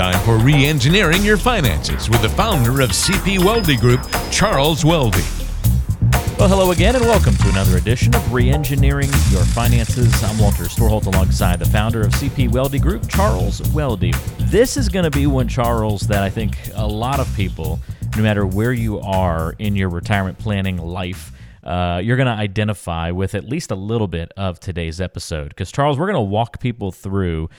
time for re engineering your finances with the founder of CP Weldy Group, Charles Weldy. Well, hello again, and welcome to another edition of Reengineering Your Finances. I'm Walter Storholt alongside the founder of CP Weldy Group, Charles Weldy. This is going to be one, Charles, that I think a lot of people, no matter where you are in your retirement planning life, uh, you're going to identify with at least a little bit of today's episode. Because, Charles, we're going to walk people through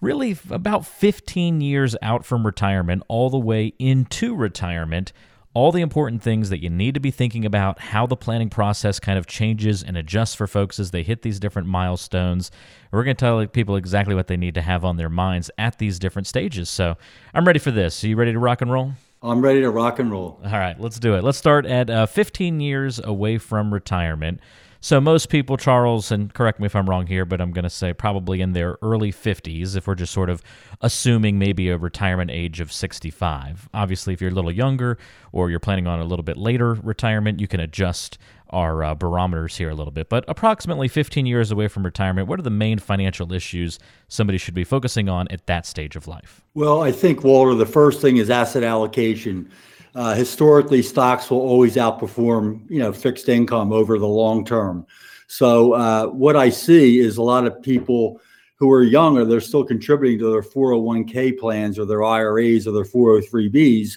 really about 15 years out from retirement, all the way into retirement. All the important things that you need to be thinking about, how the planning process kind of changes and adjusts for folks as they hit these different milestones. We're going to tell people exactly what they need to have on their minds at these different stages. So I'm ready for this. Are you ready to rock and roll? I'm ready to rock and roll. All right, let's do it. Let's start at uh, 15 years away from retirement. So most people, Charles, and correct me if I'm wrong here, but I'm going to say probably in their early 50s, if we're just sort of assuming maybe a retirement age of 65. Obviously, if you're a little younger or you're planning on a little bit later retirement, you can adjust our uh, barometers here a little bit. But approximately 15 years away from retirement, what are the main financial issues somebody should be focusing on at that stage of life? Well, I think, Walter, the first thing is asset allocation. Uh, historically, stocks will always outperform, you know, fixed income over the long term. So uh, what I see is a lot of people who are younger, they're still contributing to their 401k plans or their IRAs or their 403bs.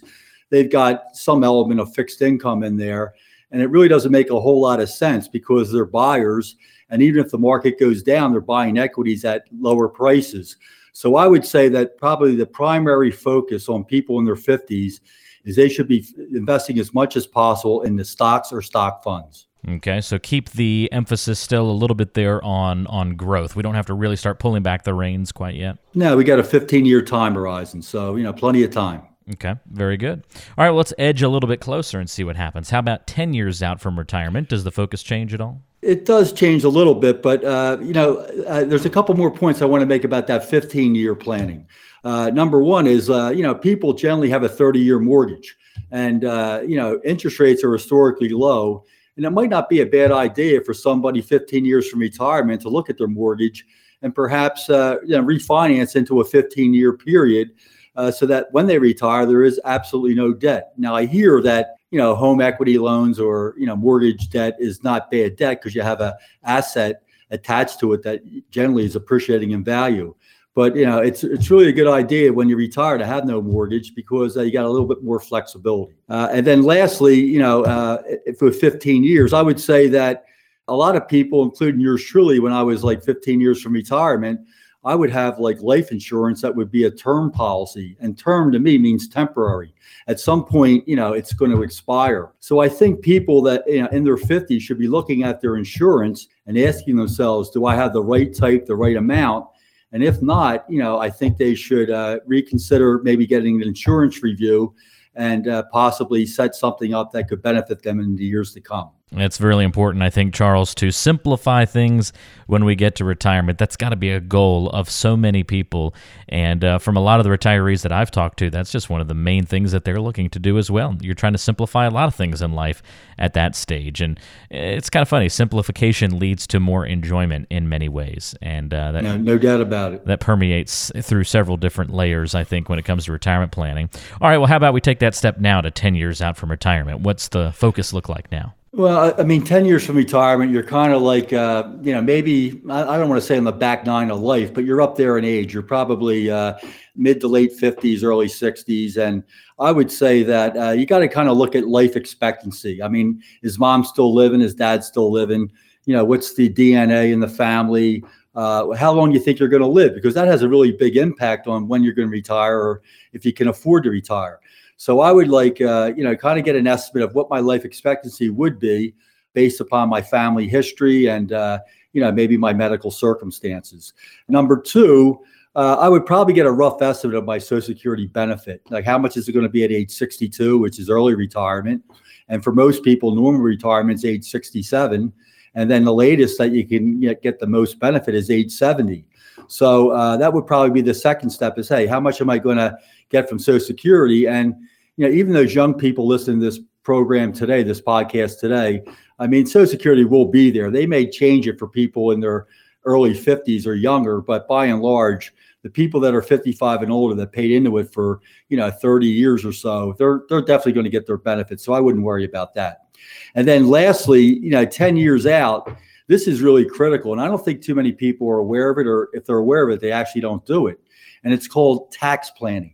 They've got some element of fixed income in there. And it really doesn't make a whole lot of sense because they're buyers. And even if the market goes down, they're buying equities at lower prices. So I would say that probably the primary focus on people in their 50s is they should be investing as much as possible in the stocks or stock funds. Okay, so keep the emphasis still a little bit there on on growth. We don't have to really start pulling back the reins quite yet. No, we got a 15 year time horizon, so you know, plenty of time. Okay, very good. All right, well, let's edge a little bit closer and see what happens. How about 10 years out from retirement? Does the focus change at all? It does change a little bit, but uh, you know, uh, there's a couple more points I want to make about that 15 year planning. Uh, number one is, uh, you know, people generally have a 30 year mortgage and uh, you know interest rates are historically low and it might not be a bad idea for somebody 15 years from retirement to look at their mortgage and perhaps uh, you know, refinance into a 15 year period uh, so that when they retire there is absolutely no debt now i hear that you know home equity loans or you know mortgage debt is not bad debt because you have a asset attached to it that generally is appreciating in value but you know, it's it's really a good idea when you retire to have no mortgage because uh, you got a little bit more flexibility. Uh, and then lastly, you know, uh, for 15 years, I would say that a lot of people, including yours truly, when I was like 15 years from retirement, I would have like life insurance that would be a term policy, and term to me means temporary. At some point, you know, it's going to expire. So I think people that you know in their 50s should be looking at their insurance and asking themselves, do I have the right type, the right amount? And if not, you know, I think they should uh, reconsider maybe getting an insurance review and uh, possibly set something up that could benefit them in the years to come. It's really important, I think, Charles, to simplify things when we get to retirement. That's got to be a goal of so many people. And uh, from a lot of the retirees that I've talked to, that's just one of the main things that they're looking to do as well. You're trying to simplify a lot of things in life at that stage. And it's kind of funny. Simplification leads to more enjoyment in many ways. And uh, that, no, no doubt about it. That permeates through several different layers, I think, when it comes to retirement planning. All right, well, how about we take that step now to 10 years out from retirement? What's the focus look like now? Well, I mean, 10 years from retirement, you're kind of like, uh, you know, maybe, I don't want to say on the back nine of life, but you're up there in age. You're probably uh, mid to late 50s, early 60s. And I would say that uh, you got to kind of look at life expectancy. I mean, is mom still living? Is dad still living? You know, what's the DNA in the family? Uh, how long you think you're going to live? Because that has a really big impact on when you're going to retire or if you can afford to retire. So I would like, uh, you know, kind of get an estimate of what my life expectancy would be based upon my family history and, uh, you know, maybe my medical circumstances. Number two, uh, I would probably get a rough estimate of my Social Security benefit. Like, how much is it going to be at age 62, which is early retirement? And for most people, normal retirement is age 67. And then the latest that you can get the most benefit is age 70. So uh, that would probably be the second step is, hey, how much am I going to get from Social Security? And you know, even those young people listening to this program today, this podcast today, I mean, Social Security will be there. They may change it for people in their early 50s or younger, but by and large, the people that are 55 and older that paid into it for you know 30 years or so, they're they're definitely going to get their benefits. So I wouldn't worry about that. And then lastly, you know, 10 years out, this is really critical, and I don't think too many people are aware of it, or if they're aware of it, they actually don't do it. And it's called tax planning.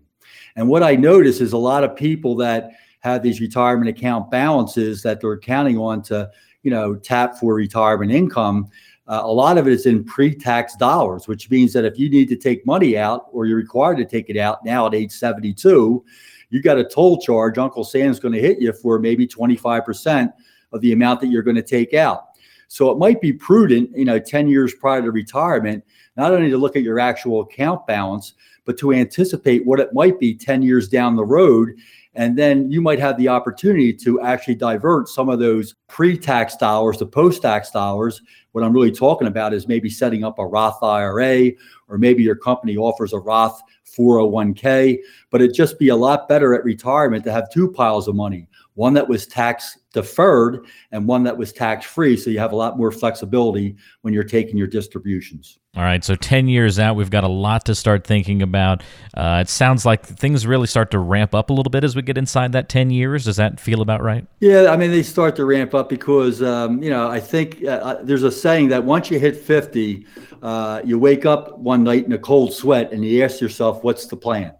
And what I notice is a lot of people that have these retirement account balances that they're counting on to, you know, tap for retirement income. Uh, a lot of it is in pre-tax dollars, which means that if you need to take money out or you're required to take it out now at age 72, you got a toll charge. Uncle Sam's going to hit you for maybe 25% of the amount that you're going to take out. So it might be prudent, you know, 10 years prior to retirement, not only to look at your actual account balance, but to anticipate what it might be 10 years down the road. And then you might have the opportunity to actually divert some of those pre tax dollars to post tax dollars. What I'm really talking about is maybe setting up a Roth IRA, or maybe your company offers a Roth 401k. But it'd just be a lot better at retirement to have two piles of money one that was tax deferred and one that was tax free. So you have a lot more flexibility when you're taking your distributions. All right. So 10 years out, we've got a lot to start thinking about. Uh, it sounds like things really start to ramp up a little bit as we get inside that 10 years. Does that feel about right? Yeah. I mean, they start to ramp up because, um, you know, I think uh, uh there's a saying that once you hit 50, uh, you wake up one night in a cold sweat and you ask yourself, what's the plan?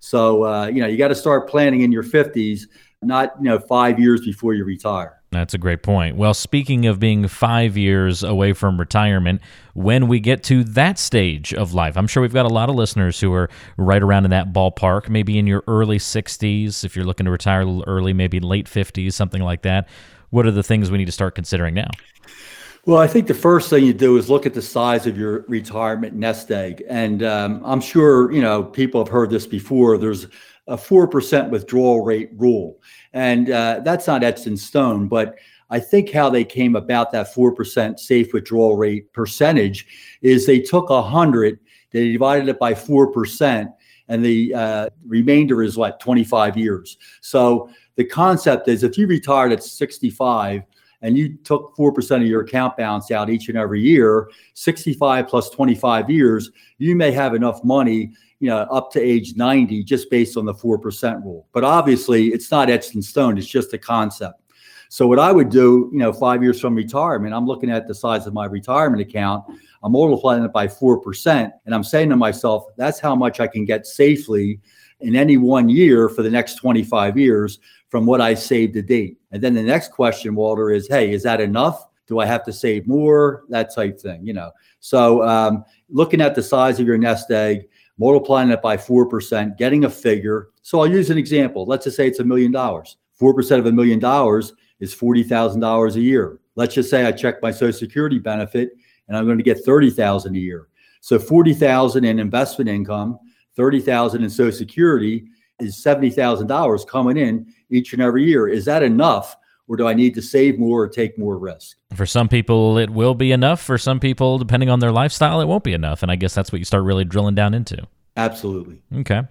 So, uh, you know, you got to start planning in your 50s not you know five years before you retire. That's a great point. Well, speaking of being five years away from retirement, when we get to that stage of life, I'm sure we've got a lot of listeners who are right around in that ballpark, maybe in your early 60s, if you're looking to retire a little early, maybe late 50s, something like that. What are the things we need to start considering now? Well, I think the first thing you do is look at the size of your retirement nest egg. And um, I'm sure, you know, people have heard this before. There's a 4% withdrawal rate rule. And uh, that's not etched in stone, but I think how they came about that 4% safe withdrawal rate percentage is they took 100, they divided it by 4%, and the uh, remainder is what, 25 years. So the concept is if you retired at 65, and you took 4% of your account balance out each and every year, 65 plus 25 years, you may have enough money you know, up to age 90 just based on the 4% rule. But obviously, it's not etched in stone, it's just a concept. So, what I would do, you know, five years from retirement, I'm looking at the size of my retirement account, I'm multiplying it by 4%, and I'm saying to myself, that's how much I can get safely in any one year for the next 25 years from what I saved to date. And then the next question, Walter, is hey, is that enough? Do I have to save more? That type thing, you know. So, um, looking at the size of your nest egg, multiplying it by 4%, getting a figure. So I'll use an example. Let's just say it's a million dollars. 4% of a million dollars is $40,000 a year. Let's just say I check my social security benefit and I'm going to get 30,000 a year. So 40,000 in investment income, 30,000 in social security is $70,000 coming in each and every year. Is that enough or do I need to save more or take more risk? For some people, it will be enough. For some people, depending on their lifestyle, it won't be enough. And I guess that's what you start really drilling down into. Absolutely. Okay.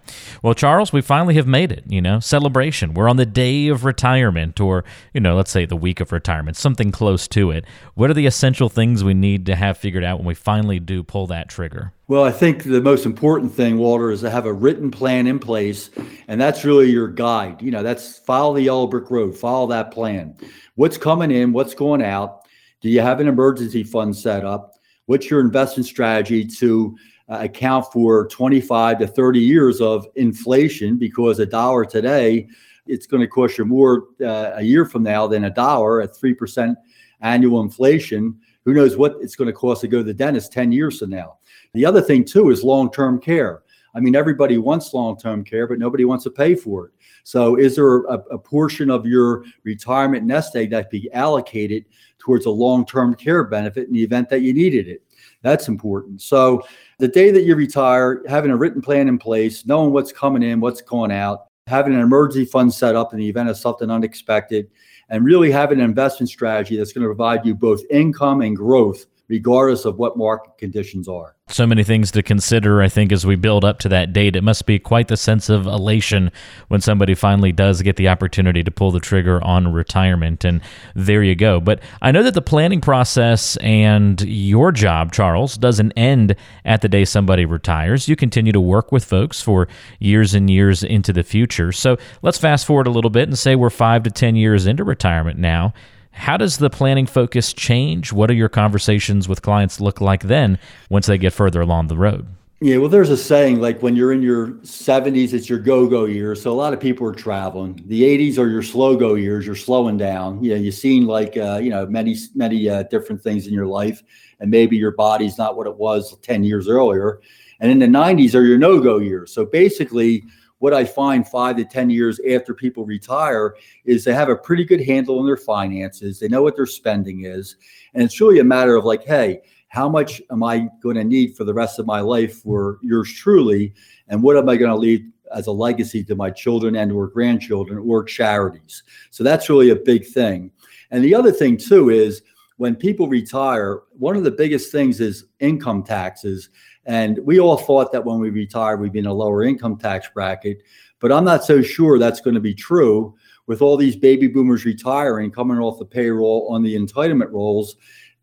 Well, Charles, we finally have made it, you know, celebration. We're on the day of retirement, or, you know, let's say the week of retirement, something close to it. What are the essential things we need to have figured out when we finally do pull that trigger? Well, I think the most important thing, Walter, is to have a written plan in place. And that's really your guide. You know, that's follow the yellow brick road, follow that plan. What's coming in, what's going out? Do you have an emergency fund set up? What's your investment strategy to account for 25 to 30 years of inflation because a dollar today it's going to cost you more uh, a year from now than a dollar at 3% annual inflation. Who knows what it's going to cost to go to the dentist 10 years from now? The other thing too is long-term care. I mean everybody wants long-term care but nobody wants to pay for it. So is there a, a portion of your retirement nest egg that be allocated towards a long-term care benefit in the event that you needed it that's important. So the day that you retire, having a written plan in place, knowing what's coming in, what's going out, having an emergency fund set up in the event of something unexpected, and really having an investment strategy that's going to provide you both income and growth regardless of what market conditions are so many things to consider, I think, as we build up to that date. It must be quite the sense of elation when somebody finally does get the opportunity to pull the trigger on retirement. And there you go. But I know that the planning process and your job, Charles, doesn't end at the day somebody retires. You continue to work with folks for years and years into the future. So let's fast forward a little bit and say we're five to 10 years into retirement now. How does the planning focus change? What are your conversations with clients look like then once they get further along the road? Yeah, well, there's a saying like when you're in your 70s, it's your go go years. So a lot of people are traveling. The 80s are your slow go years. You're slowing down. You know, you've seen like, uh, you know, many, many uh, different things in your life, and maybe your body's not what it was 10 years earlier. And in the 90s are your no go years. So basically, what I find five to 10 years after people retire is they have a pretty good handle on their finances. They know what their spending is. And it's really a matter of like, hey, how much am I going to need for the rest of my life for yours truly? And what am I going to leave as a legacy to my children and or grandchildren or charities? So that's really a big thing. And the other thing too is when people retire, one of the biggest things is income taxes. And we all thought that when we retire, we'd be in a lower income tax bracket. But I'm not so sure that's going to be true with all these baby boomers retiring, coming off the payroll on the entitlement rolls.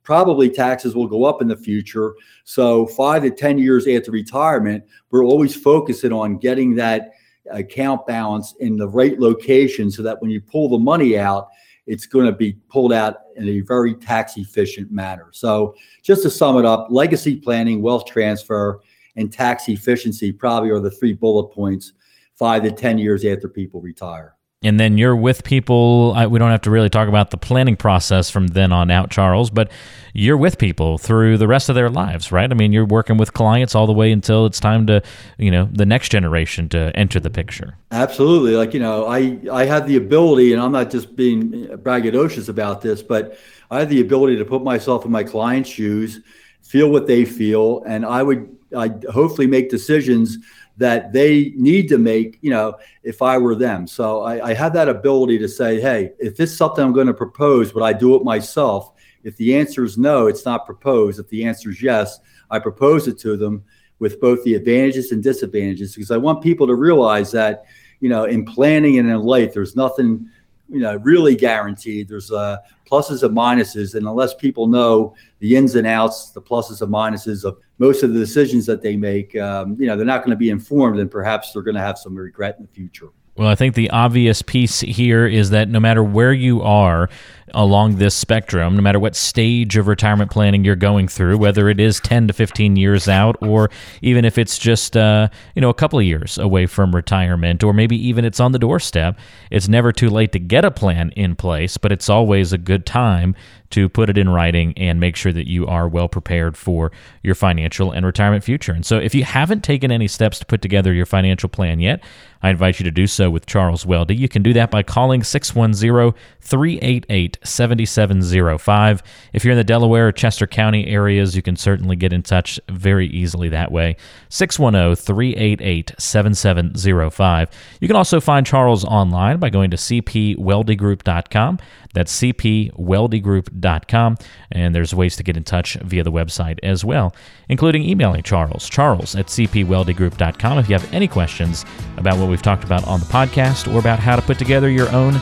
Probably taxes will go up in the future. So, five to 10 years after retirement, we're always focusing on getting that account balance in the right location so that when you pull the money out, it's going to be pulled out in a very tax efficient manner. So, just to sum it up, legacy planning, wealth transfer, and tax efficiency probably are the three bullet points five to 10 years after people retire and then you're with people. I, we don't have to really talk about the planning process from then on out, Charles, but you're with people through the rest of their lives, right? I mean, you're working with clients all the way until it's time to, you know, the next generation to enter the picture. Absolutely. Like, you know, I, I have the ability, and I'm not just being braggadocious about this, but I have the ability to put myself in my client's shoes, feel what they feel, and I would I hopefully make decisions that they need to make, you know, if I were them. So I, I have that ability to say, hey, if this is something I'm going to propose, would I do it myself? If the answer is no, it's not proposed. If the answer is yes, I propose it to them with both the advantages and disadvantages because I want people to realize that, you know, in planning and in life, there's nothing you know really guaranteed. There's uh, pluses and minuses, and unless people know the ins and outs, the pluses and minuses of most of the decisions that they make, um, you know, they're not going to be informed, and perhaps they're going to have some regret in the future. Well, I think the obvious piece here is that no matter where you are along this spectrum, no matter what stage of retirement planning you're going through, whether it is 10 to 15 years out, or even if it's just uh, you know a couple of years away from retirement, or maybe even it's on the doorstep, it's never too late to get a plan in place. But it's always a good time to put it in writing and make sure that you are well prepared for your financial and retirement future. And so, if you haven't taken any steps to put together your financial plan yet, I invite you to do so with Charles Weldy. You can do that by calling 610 388 7705. If you're in the Delaware or Chester County areas, you can certainly get in touch very easily that way. 610 388 7705. You can also find Charles online by going to cpweldygroup.com. That's cpweldygroup.com. And there's ways to get in touch via the website as well, including emailing Charles, charles at cpweldygroup.com if you have any questions about what we've talked about on the podcast or about how to put together your own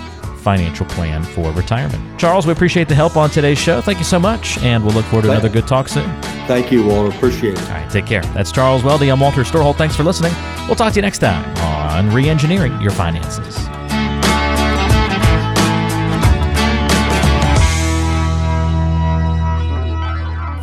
financial plan for retirement. Charles, we appreciate the help on today's show. Thank you so much, and we'll look forward to another good talk soon. Thank you, Walter. Appreciate it. All right, take care. That's Charles Weldy. I'm Walter Storholt. Thanks for listening. We'll talk to you next time on Reengineering Your Finances.